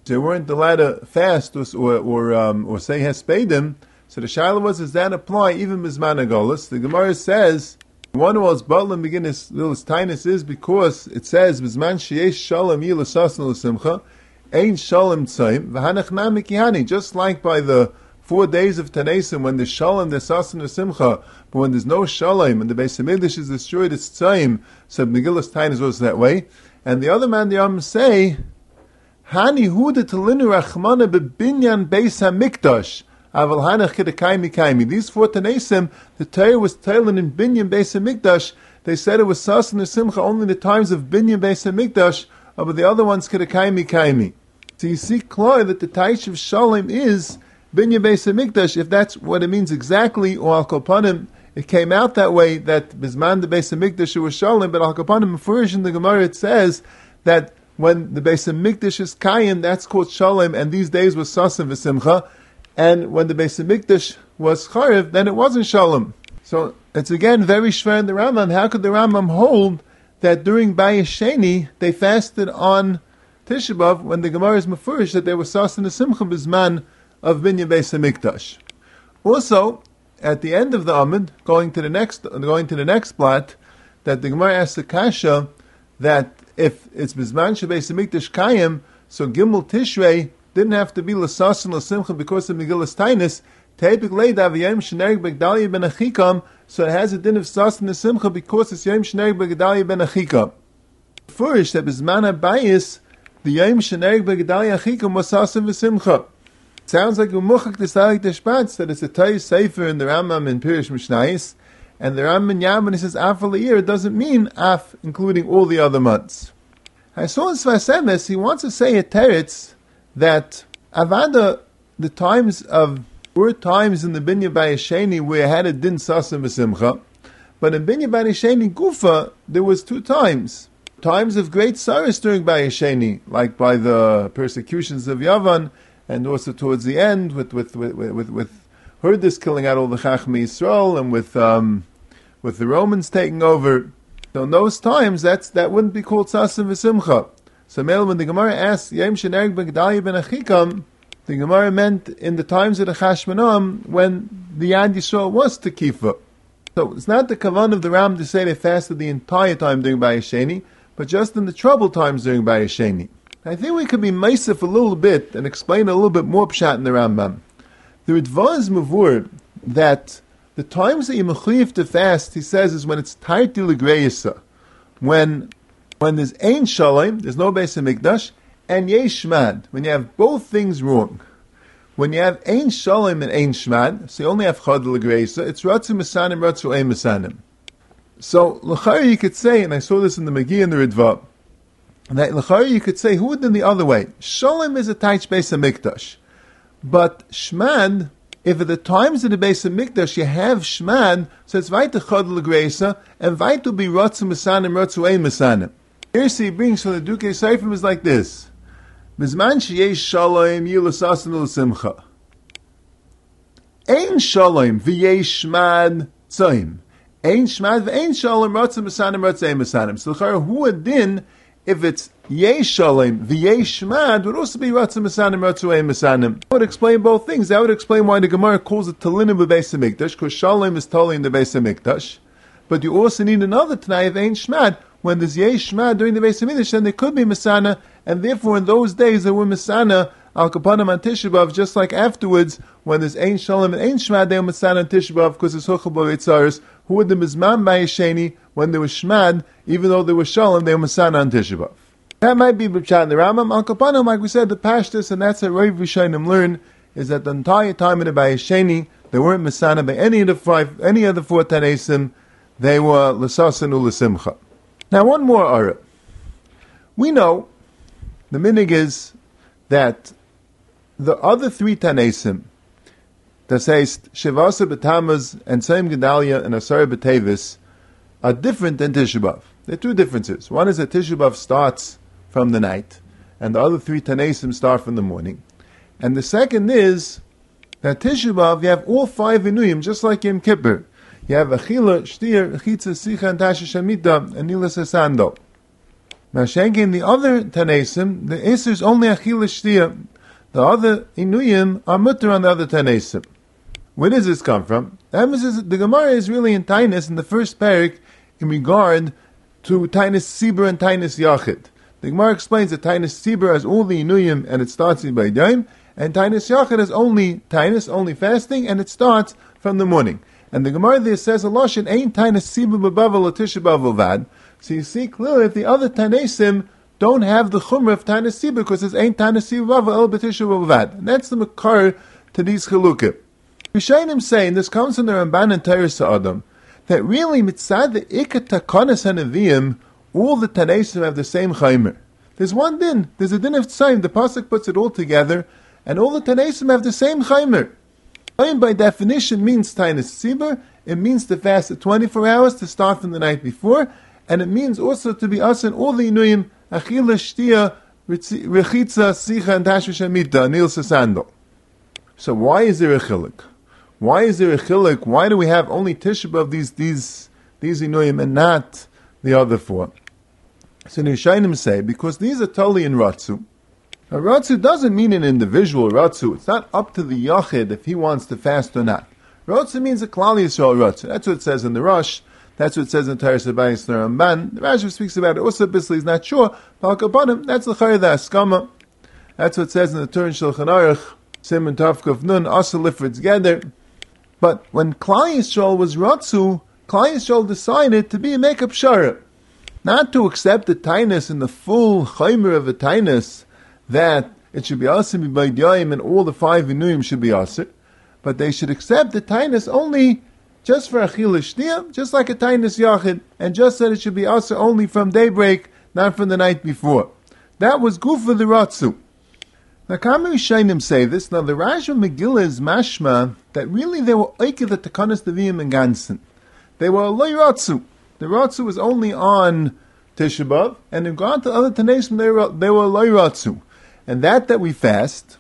They weren't allowed to fast or or, or, um, or say Hespedim. So the Shaila was, does that apply even Mizman? The Gemara says, one was Butler Megillus Tainus is because it says, Mizman Sheyesh Shalom Yilasasn L'Simcha, Ein Shalom Tzaim, V'hanach Namikihani, just like by the four days of Tanesim when there's Shalom, there's Sasan or Simcha, but when there's no Shalom and the Beis is destroyed, it's Tzaim. So Megillus Tainus was that way. And the other man, the Yom say, Hani huda telinu rachmana bebinyan beis hamikdash. Aval hanach kedekaimi kaimi. These four Tanesim, the Torah was telling in binyan beis hamikdash. They said it was Sasan or Simcha only in the times of binyan beis hamikdash, but the other ones kedekaimi kaimi. So you see clearly that the Taish of Shalom is binyan Beis Hamikdash, if that's what it means exactly, or Al Kopanim, it came out that way that Bisman the Beis Hamikdash was Shalom, but Al Kopanim Mefurish in the Gemara it says that when the Beis Hamikdash is Kayim, that's called Shalom, and these days was Sasim V'Simcha, and when the Beis Hamikdash was Charev, then it wasn't Shalom. So it's again very Shver in the Rambam. How could the Rambam hold that during Bayesheni they fasted on Tisha B'Av when the Gemara is Mefurish that there was Sasim V'Simcha Bisman of Binyan Beis Hamikdash. Also, at the end of the Amid, going to the next, going to the next plot, that the Gemara asks the Kasha that if it's Bizman Beis Hamikdash Kayim, so Gimel Tishrei didn't have to be Lasasin Lasimcha because of Megillas Tainus. Tepik Leida v'yem Shnerig Begdalia ben Achikam, so it has a din of Sasin Lasimcha because it's Yem Shnerig Begdalia ben Achikam. First, that Bizman Abayis, the Yem Shnerig Begdalia Achikam was Sasin v'Simcha. Sounds like a muchak desarik deshpatz that it's a Tay Sefer in the Rambam in Pirish Mishnais, and the Rambam in Yam when he says af year, doesn't mean af, including all the other months. I saw in Sfas Emes, he wants to say at Teretz that Avada, the times of, were times in the Binya Bayesheni where had a din sasim v'simcha, but in Binya Bayesheni Gufa, there was two times. Times of great sorrows during Bayesheni, like by the persecutions of Yavan, and also towards the end with with with with, with Herdis killing out all the Chachmi Yisrael, and with um, with the Romans taking over. So in those times, that's that wouldn't be called Sasim V'Simcha. So when the Gemara asks Yem Shenerg Ben Gedalia Ben Achikam, the Gemara meant in the times of the Chashmanom when the Yad Yisrael was Tekifa. So it's not the kavan of the Ram to say they fasted the entire time during Bayesheni, but just in the troubled times during Bayesheni. I think we could be meisif a little bit and explain a little bit more pshat in the Rambam. The Ritva is mavur that the times that you mechuyev to fast, he says, is when it's tight to when when there's ein shalom, there's no base of mikdash, and yeshmad, when you have both things wrong. When you have ein shalom and ein shmad, so you only have chad l'greisa, it's ratzu masanim, ratzu ein masanim. So, l'chari you could say, and I saw this in the Magi and the Ritva, that l'chari you could say who would then the other way. Shalom is a tight base of mikdash, but shmad. If at the times of the base of mikdash you have shmad, so it's right to chod l'greisa and vayta be rotzu masanim rotzu ein masanim. Here he brings from the Duke Seifim is like this: Bizman sheyesh shalom yilasasim l'simcha. Ein shalom v'yesh shmad tzaim. Ein shmad v'ein shalom rotzu masanim rotzu ein masanim. So l'chari who din if it's yesh shalom, v'yesh would also be ratzim masanim, ratzuei masanim. That would explain both things. That would explain why the Gemara calls it talinim b'beis hamikdash, because shalom is totally in the beis hamikdash. But you also need another tanai of ein shmad. When there's yesh shmad during the beis hamikdash, then there could be masana, and therefore in those days there were masana al kapanim on Tishabov, just like afterwards when there's ein shalom and ein shmad, they were masana on Tishabov because it's huchel b'ritzaris. Who were the mizman b'ayisheni when they were shmad, even though they were shalom, they were masana on Tisha That might be b'pshat in the Rambam. Al Kapanim, like we said, the pashtus, and that's what Rav Rishonim learn, is that the entire time of the Bayesheni, they weren't masana by any of the five, any of the four Tanesim, they were l'sasan u'l'simcha. Now one more ara. We know, the minig is that the other three Tanesim, Das heißt, Shivasa B'Tamuz and Tzayim Gedalia and Asar B'Tevis are different than Tisha B'Av. There are two differences. One is that Tisha B'Av starts from the night, and the other three Tanesim start from the morning. And the second is that Tisha B'Av, you have all five Inuyim, just like Yom Kippur. You have Achila, Shtir, Chitza, Sicha, and Tasha Shamita, and Nila Sasando. Mashenki in the other Tanesim, the Isser is only Achila, Shtir. The other Inuyim are mutter on the other Tanesim. Where does this come from? The Gemara is really in Tainus in the first parak in regard to Tainus Sibur and Tainus Yachid. The Gemara explains that Tainus Sibur has all the Inuyim and it starts in Baydayim, and Tainus Yachid has only Tainus, only fasting, and it starts from the morning. And the Gemara there says a Lashon ain't Tainus Sibur Babavel Latisha Bavel So you see clearly that the other Tainesim don't have the Chumrah of Tainus Sibur because it's ain't Tainus Sibur Bavel El And that's the Makar to these Chalukim. Rishonim say, and this comes from the Ramban and Teres Adam, that really mitzad the ikat takanas hanavim, all the Tanaisim have the same chaimer. There's one din. There's a din of tzaim. The pasuk puts it all together, and all the Tanaisim have the same chaimer. Tzaim by definition means tainus tzibur. It means to fast at 24 hours to start from the night before, and it means also to be us in all the inuyim achila shtia rechitza sicha and tashvish amita nil. So why is there a chilik? Why is there a chilik? Why do we have only Tisha of these these these inuyim and not the other four? So Nishainim say because these are totally in Ratzu. A Ratzu doesn't mean an individual Ratzu. It's not up to the Yachid if he wants to fast or not. Ratzu means a Klal Yisrael Ratzu. That's what it says in the Rush. That's what it says in Teres Abayis Ramban. The Rashi speaks about it. Also, Bisley is not sure. Palkabanim, that's the Chayr Askama. That's what it says in the Turin Shulchan Aruch. Simon Tavkov Nun, also Lifrit together. But when Klal Yisrael was Ratzu, Klal Yisrael decided to be a makeup shara. Not to accept the tainus in the full chaimer of a tainus, that it should be asim by and all the five inuyim should be asim, but they should accept the tainus only just for achil shtiyah, just like a tainus yachid, and just that it should be asim only from daybreak, not from the night before. That was for the Ratzu. Now, Kamei Shainim say this. Now, the Raja Megillah is mashma that really they were oike the Takanas Devim and Gansen. They were loy Ratzu. The Ratzu was only on Tisha and in gone to other Tanesim, they were, they were loy Ratzu. And that that we fast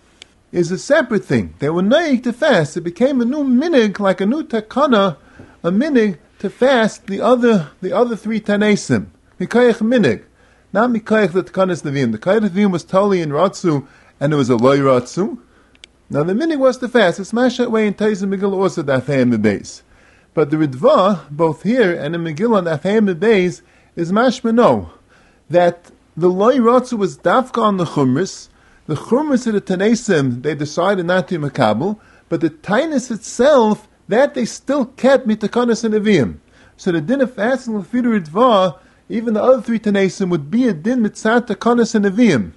is a separate thing. They were noig to fast. It became a new minig, like a new takana, a minig to fast the other the other three Tanesim. Mikayach minig. Not Mikayach the Takanas Devim. The Kayach Devim was totally in Ratzu and it was a loy ratzu. Now the meaning was to fast. It's mashat way in Taiz Megillah also dafayim the base. But the Ritva, both here and in Megillah dafayim the base, is mashma no that the loy ratzu was dafka on the chumris. The chumris of the tanesim they decided not to makabel, but the tainus itself that they still kept mitakanas and avim. So the din of fasting the Ritva, even the other three tanesim would be a din mitzat takanas and avim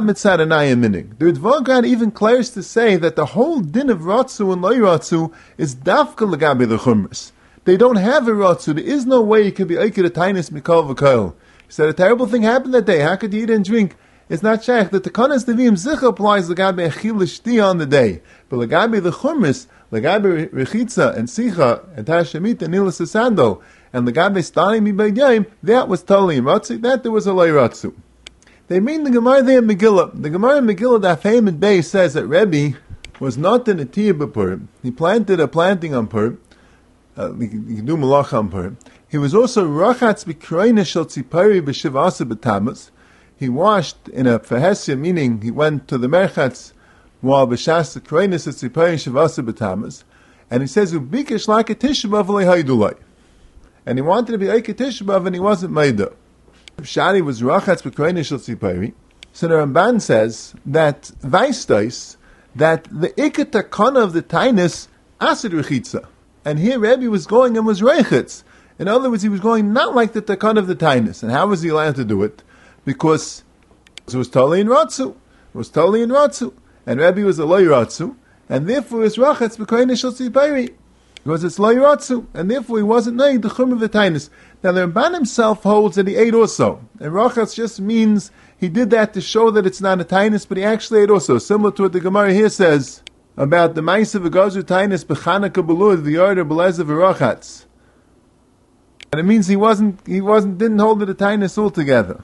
minig. The Ritva even clears to say that the whole din of Ratzu and Loiratzu is dafka legabi the chumras. They don't have a Ratzu. There is no way you can be Aikid a Tainus Mikal V'Koil. He said a terrible thing happened that day. How could you eat and drink? It's not shaykh. That the Takanas Devim Zich applies legabi Achil on the day. But legabi the chumras, legabi Rechitza and Sicha and Tashemit and Nilas Sando and legabi Stani Mi Beidyaim, that was totally Ratzu. That there was a Loy Ratzu. They mean the Gemara there in Megillah. The Gemara in Megillah, that famous Bay says that Rebbe was not in a Tiyah He planted a planting on Purim. Uh, he can do malach on. He was also rachatz b'kroina shel b'shivasa b'tamas. He washed in a fahesia, meaning he went to the merchatz while b'shas kroinis of tzipari b'tamas. And he says, "Ubikesh like a tishbav And he wanted to be like a tishbav, and he wasn't made up. Shari was rachatz b'koyne shel tzipori. So the Ramban says that Vaistais, that the ikatakana of the tainus asid rechitza. And here Rebbe was going and was reichitz. In other words, he was going not like the takan of the tainus. And how was he allowed to do it? Because it was totally in Ratzu. It was totally in Ratzu. And Rebbe was a loy Ratzu. And therefore it was rachatz b'koyne shel tzipori because it's loyratzu, and therefore he wasn't knowing the chum of the tainus. Now the Ramban himself holds that he ate also, and rachatz just means he did that to show that it's not a tainus, but he actually ate also. Similar to what the Gemara here says about the Maisa V'Gazu Tainis B'Chanukah Belud V'Yarda B'Lezav V'Rachatz. And it means he wasn't, he wasn't, didn't hold the Tainis altogether.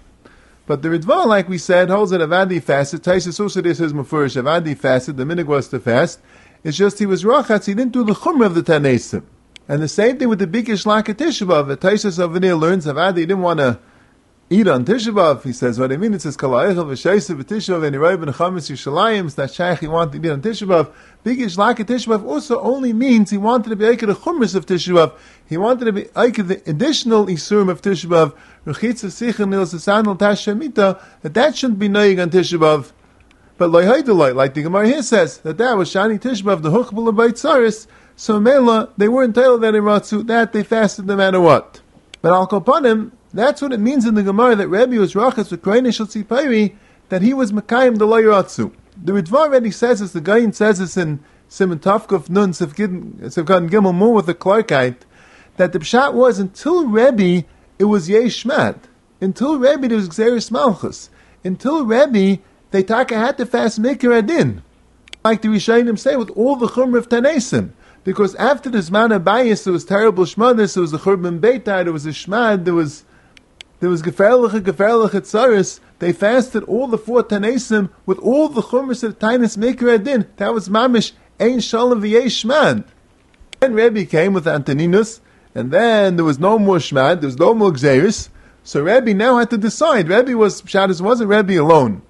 But the Ritva, like we said, holds it that Avadi fasted. Taisus also says Mufurish Avadi fasted. The minig was to fast. It's just he was rachatz. He didn't do the chumrah of the tanesim. And the same thing with the big Ishlaka Tishabav. Taisus Avinir learns Avadi didn't want to eat on Tishabav. He says, what I mean, it says, Kalaycha v'shaisa v'tishabav and Yerayim and Chametz Yishalayim. That Shaykh he wanted to eat on Tishabav. Big Ishlaka Tishabav also only means he wanted to be Aikad the chumras of Tishabav. He wanted to be Aikad the additional Isurim of Tishabav Rechitza Sicha Nil Sasandal Tashemita, that that shouldn't be Noyig on Tishabav. But Loihaidulai, like the Gemara here says, that that was Shani Tishabav, the Hukhbal of Baitzaris, so Mela, they weren't entitled that in Ratzu, that they fasted no matter what. But Al Kopanim, that's what it means in the Gemara that Rebbe was Rachas with Koine Shal that he was Mekayim the Loiratzu. The Ritva already says this, the Gayin says this in Simon Tafkov Nun Sivkan Gimel more with the Clarkite, that the Pshat was until Rebbe it was Yeshmad. Until Rebbe, it was Xeris Malchus. Until Rebbe, they taka had to fast Mikra Adin. Like the Rishayim say, with all the Chumr of Tanesim. Because after the Zman Abayis, there was terrible Shmadis, there was the Churban Beitar, there was a Shmad, there was there was Geferlich, Geferlich, Tzaris. They fasted all the four Tanesim with all the Chumrs of Tanis Mikra Adin. That was Mamish, Ein Shalom V'yesh Shmad. Then Rebbe came with Antoninus, and then there was no more Shmad, there was no more Xeris. So Rebbe now had to decide. Rebbe was, Shabbos wasn't Rebbe alone.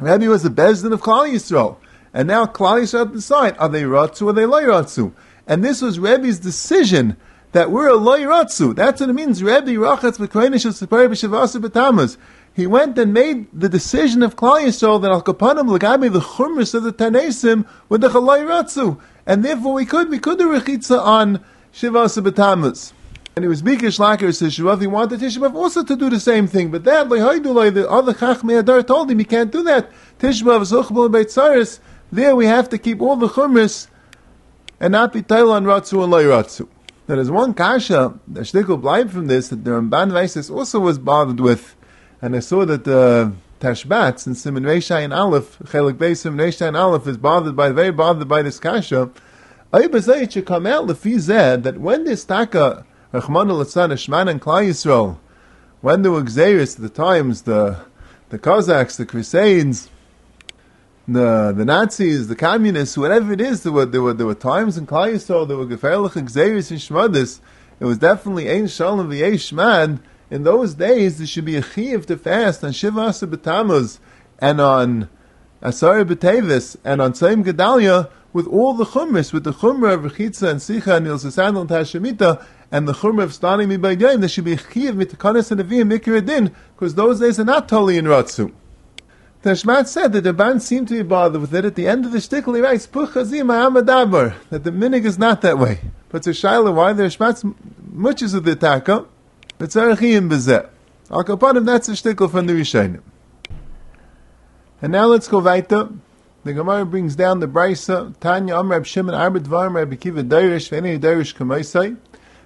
Rebbe was the Bezdin of Klal Yisrael. And now Klal Yisrael decide, are they Ratzu or are they Lo Ratzu? And this was Rebbe's decision that we're a Lo Ratzu. That's what it means. Rebbe Rachatz B'Koinish Separi B'Shavasa B'Tamaz. He went and made the decision of Klal Yisrael that Al Kapanim Lagabi the Chumris of the Tanesim with the Chalai Ratzu. And therefore we could, we could do Rechitza on Shiva Sabatamas. And it was Bikish Laker Shivav, he wanted Tishbav also to do the same thing, but that, the other Chachmei Adar told him he can't do that. Tishbav Zuchbal Beitzaris, there we have to keep all the Chumris and not be Tail on Ratzu and Lay Ratzu. There is one kasha, the shtickle blind from this, that the Ramban Vaisis also was bothered with, and I saw that uh, the Tashbats and Simon Reishai and Aleph, Chelik Beis Simon and Aleph is bothered by, very bothered by this kasha, it should come out lefizeh that when this taka Rachman al Shman and Klal Yisrael, when there were Xeris the times, the the Cossacks, the Crusades, the the Nazis, the communists, whatever it is, there were there were there were times in Klal Yisrael there were Geferlich Xeris and Shmadis. It was definitely Ein Shalom v'Yesh Shmad. In those days, there should be a chiyuv to fast on Shiva Asa B'Tamuz and on Asar B'Tevis and on Tzayim Gedalia with all the chumras, with the chumra of Rechitza and Sicha and and Tashemita, and the chumra of Stani Mi Baydayim, there should be Chiyav Mitakanis and Aviyim Mikir because those days are not totally in Ratsu. The Shmat said that the band seemed to be bothered with it. At the end of the shtickle, he writes, Puchazim Ahmadabar, that the minig is not that way. But to Shaila, why the Shmat muches of the taka, but Tzarechiyim Bezeh. Al Kapanim, that's a shtickle from the Rishayim. And now let's go weiter. The Gemara brings down the Brisa, Tanya Amrab Shimon Arba Dvarim Reb Kiva Darish V'Enei Darish Kamaisai.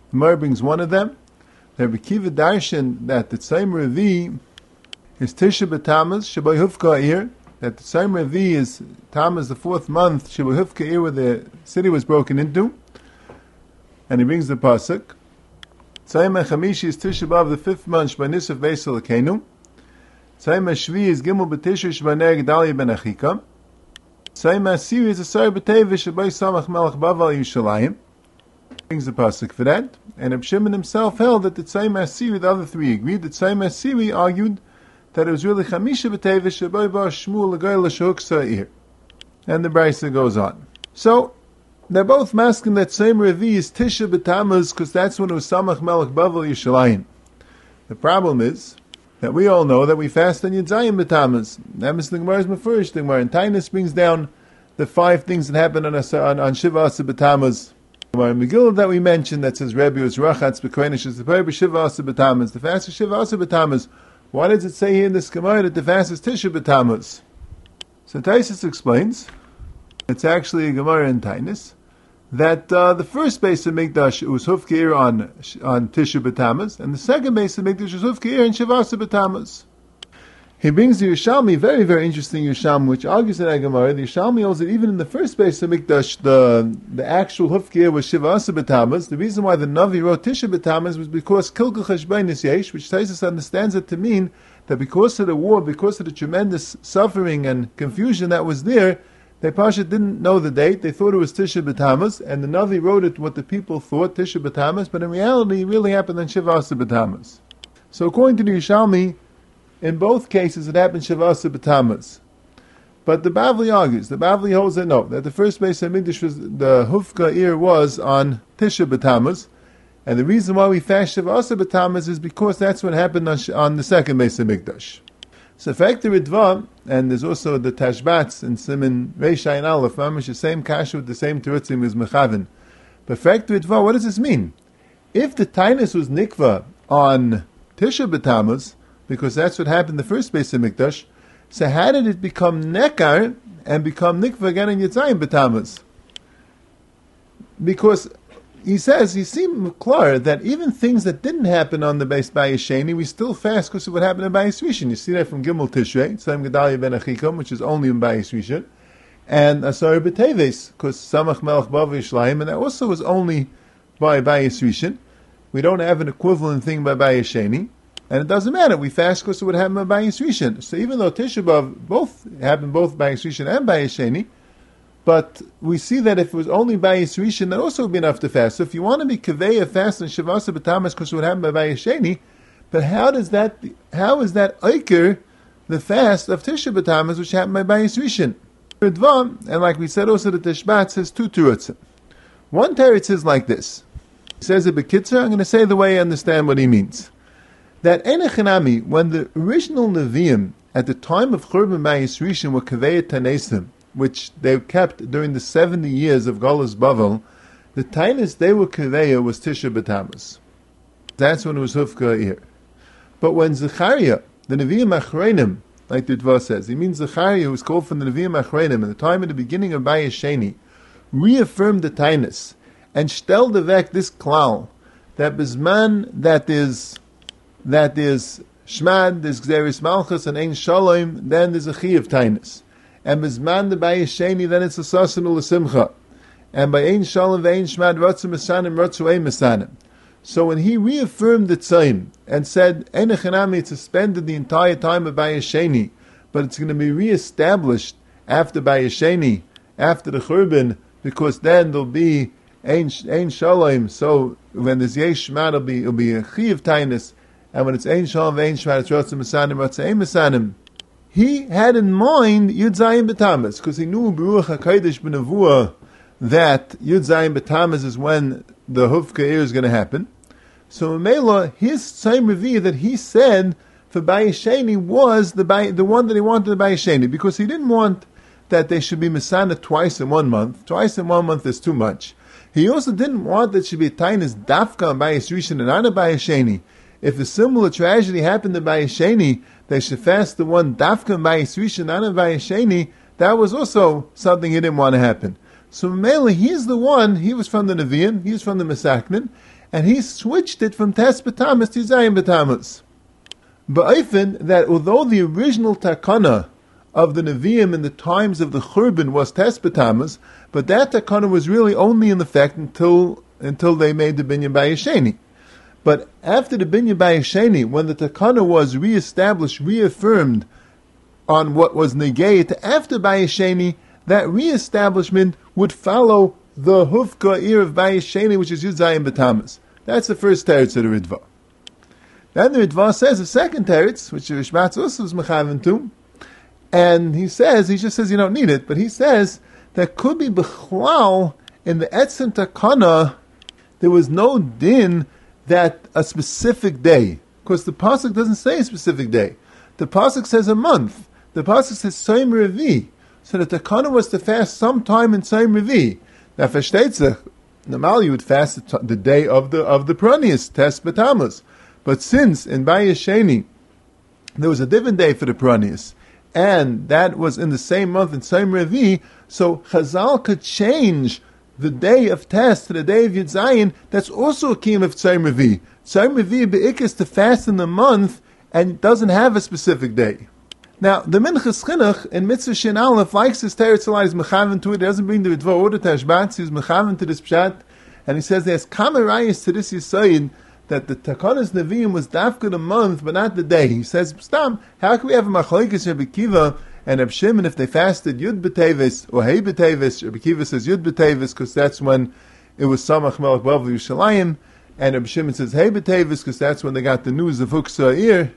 The Gemara brings one of them. Reb Kiva Darshan that the same Revi is Tisha B'Tamaz Shabai Hufka Ir. That the same Revi is Tamaz the fourth month Shabai Hufka Ir where the city was broken into. And he brings the pasuk. Tzayim Chamishi is Tisha B'Av the fifth month Shbai Nisaf Beisel Akenu. Tzayim Shvi is Gimel B'Tisha Shbai Ner Gedalia Ben Achikam. Same as series of Sar B'Tevish by Samach Melech Baval Yushalayim. Brings the pasuk for that, and Reb Shimon himself held that the same Asiri, the other three agreed that same Asiri argued that it was really Chamisha B'Tevish by Bar Shmuel L'Goy L'Shok Sa'ir. And the Brisa goes on. So they're both masking that same Revi is Tisha B'Tamuz because that's when it was Samach Melech Baval Yushalayim. The problem is that we all know that we fast on Yitzayim B'Tamas. That is the Gemara's Mefurish. The Gemara in Tainus brings down the five things that happen on, on, on Shiva Asa B'Tamas. Gemara Megillah that we mentioned that says Rebbe was Rachatz B'Koinish is the prayer Shiva Asa B'Tamas. The fast is Shiva Asa B'Tamas. Why does it say here in this Gemara that the fast is Tisha B'Tamas? So Taisus explains, it's actually a Gemara in Tainus, that uh, the first base of Mikdash was Hufkeir on on Tisha B'Tamas, and the second base of Mikdash was Hufkeir in Shavasa B'Tamas. He brings the Yerushalmi, very, very interesting Yerushalmi, which argues in Agamara. The Yerushalmi holds that even in the first base of Mikdash, the, the actual Hufkir was Shiva Asa. The reason why the Navi wrote Tisha B'Tammuz was because Kilgul Cheshbainis Yesh, which Taisus understands it to mean that because of the war, because of the tremendous suffering and confusion that was there, they Pasha didn't know the date. They thought it was Tisha B'Tammuz, and the Navi wrote it what the people thought, Tisha B'Tammuz, but in reality, it really happened on Shiva Asa. So according to the Yerushalmi, in both cases, it happened Shavasa B'Tammuz. But the Bavli argues, the Bavli holds that no, that the first base of Mikdash was, the Hufka ear was on Tisha B'Tammuz, and the reason why we fast Shavasa B'Tammuz is because that's what happened on, on the second base of Mikdash. So factor Ritva, and there's also the Tashbats and Simon Reisha and Aleph, Mamish, the same kasha with the same Terutzim as Mechavin. But factor Ritva, what does this mean? If the Tainus was Nikva on Tisha B'Tammuz, because that's what happened the first base of Mikdash. So how did it become Nekar and become Nikva again in Yitzayim B'Tammuz? Because he says, he seemed clear that even things that didn't happen on the base by Yesheni, we still fast because of what happened in Bayis Rishon. You see that from Gimel Tishrei, Tzayim Gedalia Ben Achikom, which is only in Bayis Rishon, and Asar B'Teves, because Samach Melech Bav Yishlayim, and that also was only by Bayis Rishon. We don't have an equivalent thing by Bayis Sheni. And it doesn't matter. We fast because it would happen by Bayis Rishon. So even though Tisha B'Av both happened both by Rishon and by Sheni, but we see that if it was only by Rishon, that also would be enough to fast. So if you want to be Kaveya fast and Shavasa B'Tamas because it would happen by Bayis Sheni, but how does that, how is that Iker, the fast of Tisha B'Tamas, which happened by Bayis Rishon? And like we said also, the Tishbat says two terutzim. One teretz is like this. He says it Bekitzer, I'm going to say the way I understand what he means that Enechanami, when the original Nevi'im at the time of Churban Bayis Rishon were Kaveya Tanesim, which they kept during the 70 years of Golas Bavel, the Tainus they were Kaveya was Tisha B'Tamas. That's when it was Hufka here. But when Zechariah, the Nevi'im Achreinim, like the Dvar says, he means Zechariah, who was called from the Nevi'im Achreinim, at the time of the beginning of Bayis Sheni, reaffirmed the Tainus, and stelled vek this klal, that Bisman that is that is Shmad, there's Gzeris Malchus, and Ein Shalom, then there's a Chi of Tainus. And Bizman the Bayesheni, then it's a Sasanul Simcha. And by Ein Shalom, Ein Shmad, Ratzim Masanim, Ratzu Ein Masanim. So when he reaffirmed the Tzaim and said, Enechanami, it's suspended the entire time of Bayesheni, but it's going to be reestablished after Bayesheni, after the Churban, because then there'll be Ein, Ein Shalom, so when there's Yesh Shmad, it'll be, it'll be a Chi of Tainus, and when it's Ein Shalom, Ein Shvat, it's Ratzim Masanim, Ratzim Masanim. He had in mind Yud Zayin B'Tamas, because he knew Beruach HaKadosh B'Nevuah that Yud Zayin B'Tamas is when the Hufka is going to happen. So Mela, his same review that he said for Bayesheni was the bay, the one that he wanted the Bayesheni, because he didn't want that they should be Masana twice in one month. Twice in one month is too much. He also didn't want that should be a Tainis Dafka and Bayes Rishon and not Bayesheni if a similar tragedy happened to Bayesheni, they should fast the one Dafka Bayesrisha, not in Bayesheni, that was also something he didn't want to happen. So mainly he's the one, he was from the Nevi'im, he's from the Mesaknin, and he switched it from Tes to Zayim B'Tamas. Ba'ifin, that although the original takana of the Nevi'im in the times of the Churban was Tes but that takana was really only in effect until until they made the Binyan Bayesheni. But after the Binyan Bayesheni, when the Takana was reestablished, reaffirmed on what was negate after Bayesheni, that reestablishment would follow the Hufka ear of Bayesheni, which is Yuzayim Batamas. That's the first teretz of the Ritva. Then the Ritva says the second teretz, which Rishmatz also is Mechavin to, and he says, he just says you don't need it, but he says that could be Bechlal in the Etzim Takana, there was no din that a specific day, because the pasuk doesn't say a specific day. The pasuk says a month. The pasuk says Soim Revi. So the takana was to fast sometime in Soim Revi. Now, for normally you would fast the, day of the of the Pranius, Tes Betamus. But since in Bayesheni there was a different day for the Pranius, and that was in the same month in Soim Revi, so Chazal could change the day of test to the day of Yud Zayin, that's also a kiyum of Tzayim Revi. Tzayim Revi be'ikis to fast in the month and doesn't have a specific day. Now, the Minchas Chinuch in Mitzvah Shin Aleph likes his Teretz Elai, is mechaven to it, he doesn't bring the Ritva or the Tashbat, he's mechaven to this Pshat, and he says there's kamerayas to this Yisayin, that the Takanas Nevi'im was dafka the month, but not the day. He says, Stam, how can we have a Machlaikas Rebbe Kiva and Reb Shimon if they fasted Yud B'Tevis or Hey B'Tevis? Rebbe Kiva says Yud B'Tevis because that's when it was Samach Melech Bav Yerushalayim, and Reb Shimon says Hey B'Tevis because that's when they got the news of Huksa Ir.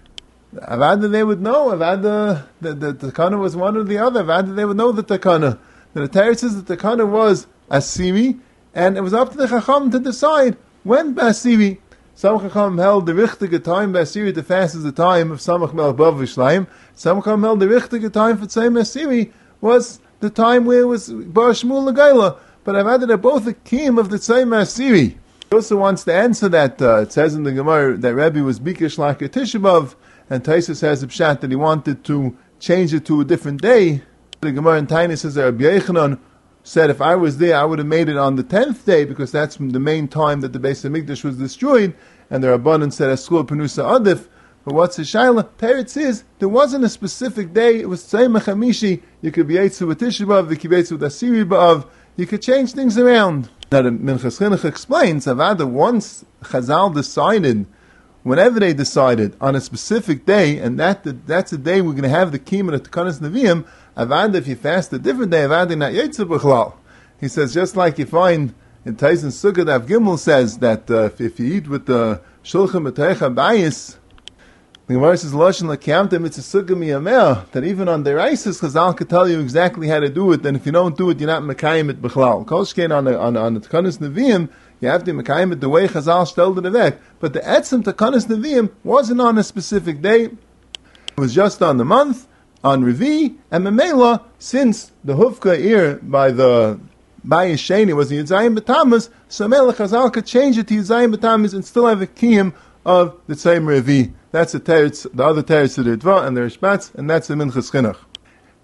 Avada they would know. Avada the, the, the Takana was one or the other. Avada they would know the Takana. The Torah says the Takana was Asiri, and it was up to the Chacham to decide when Asiri. Some Chacham held the richtige time Asiri to fast is the time of Samach Melech Bav Vishlayim. Some Chacham held the richtige time for Tzayim Asiri was the time where it was Bar Shmuel Lagaila. But I've they're both the kim of the Tzayim Asiri. He also wants to answer that. Uh, it says in the Gemara that Rebbe was Bikish like a Tishabov and Taisus has a pshat that he wanted to change it to a different day. The Gemara in Tainis says that Rabbi Yechanan said if I was there, I would have made it on the tenth day because that's the main time that the base of Mikdash was destroyed. And the Rabbanan said Askul Penusa Adif. But what's the shaila? Teretz is there wasn't a specific day. It was Tzayim Chamishi. You could be Eitzu with Tishabav, you could be Eitzu with Asiri Ba'av. You could change things around. Now the Minchas Chinuch explains Avada once Chazal decided whenever they decided on a specific day, and that that's the day we're going to have the kiyum of Tekanas Nevi'im, Avanda, if you fast a different day, Avanda not Yitzah B'chlal. He says, just like you find in Tyson Sukkot, Av Gimel says that uh, if, if, you eat with the Shulchan B'teicha Bayis, the Gemara says, Lashon Lakamtem, it's a Sukkah Miyameh, that even on their ISIS, Chazal could tell you exactly how to do it, and if you don't do it, you're not Mekayim it B'chlal. Kolshkein on the, on, on the Tekanas Nevi'im, you have to Mekayim it the way Chazal stelled it weg. But the Etzim Takanas Nevi'im wasn't on a specific day. It was just on the month, on Revi, and Memela, since the Hufka ear by the by Yesheni was the Yizayim B'Tamas, so Melech Chazal could change it to Yizayim B'Tamas and still have a kiyum of the same Revi. That's the teretz, the other teretz of the Ritva and the Rishbatz, and that's the Minchas Chinuch.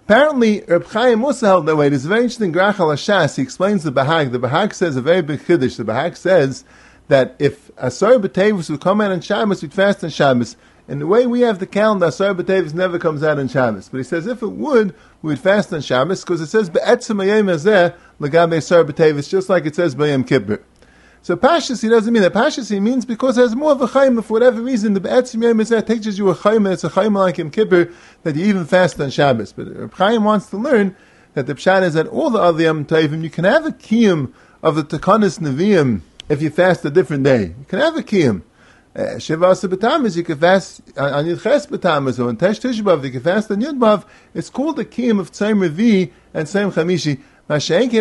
Apparently, Reb Chaim Musa held that way. It's very interesting grach al Hashas. He explains the Bahag. The Bahag says a very big chiddush. The Bahag says that if Asar B'Tevis would come out on Shabbos, we'd fast on Shabbos. In the way we have the calendar, Asar B'Tevis never comes out on Shabbos. But he says if it would, we'd fast on Shabbos because it says Be'etzim Ayem Azeh L'gabe Asar B'Tevis, just like it says B'Yem Kippur. So Pashas, he doesn't mean that. Pashas, he means because there's more of a chayim, for whatever reason, the Be'etzim Yom Ezeh teaches you a chayim, it's a chayim like Yom Kippur, that you even fast on Shabbos. But Chaim wants to learn that the Pshat is that all the other Yom Tovim, you can have a kiyum of the Takanis Nevi'im if you fast a different day. You can have a kiyum. Shiva Asa B'Tamas, you can fast uh, on Yud Ches or on Tesh Tishbav, you can fast on Yud Bav. It's called the kiyum of Tzayim Revi and Tzayim Chamishi. That shows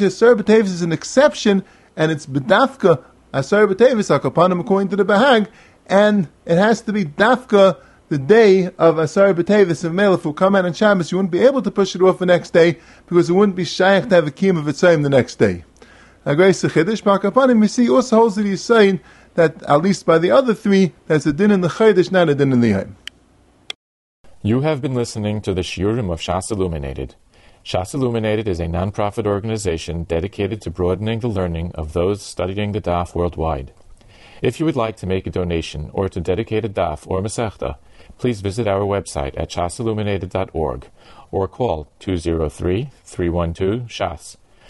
you Asar B'Tevis is an exception, and it's B'dafka Asar B'Tevis, Akapanim according to the Bahag, and it has to be Dafka the day of Asar B'Tevis of Mele. If it come out on Shabbos, you wouldn't be able to push it off the next day, because it wouldn't be shaykh to have a Kim of own the next day. Chiddush, Akapanim, we see also holds that he's saying that at least by the other three, there's a din in the Chiddush, not a din in the Yom. You have been listening to the Shiurim of Shas Illuminated. Shas Illuminated is a non-profit organization dedicated to broadening the learning of those studying the Daf worldwide. If you would like to make a donation or to dedicate a Daf or Masechta, please visit our website at shasilluminated.org or call 203-312-SHAS.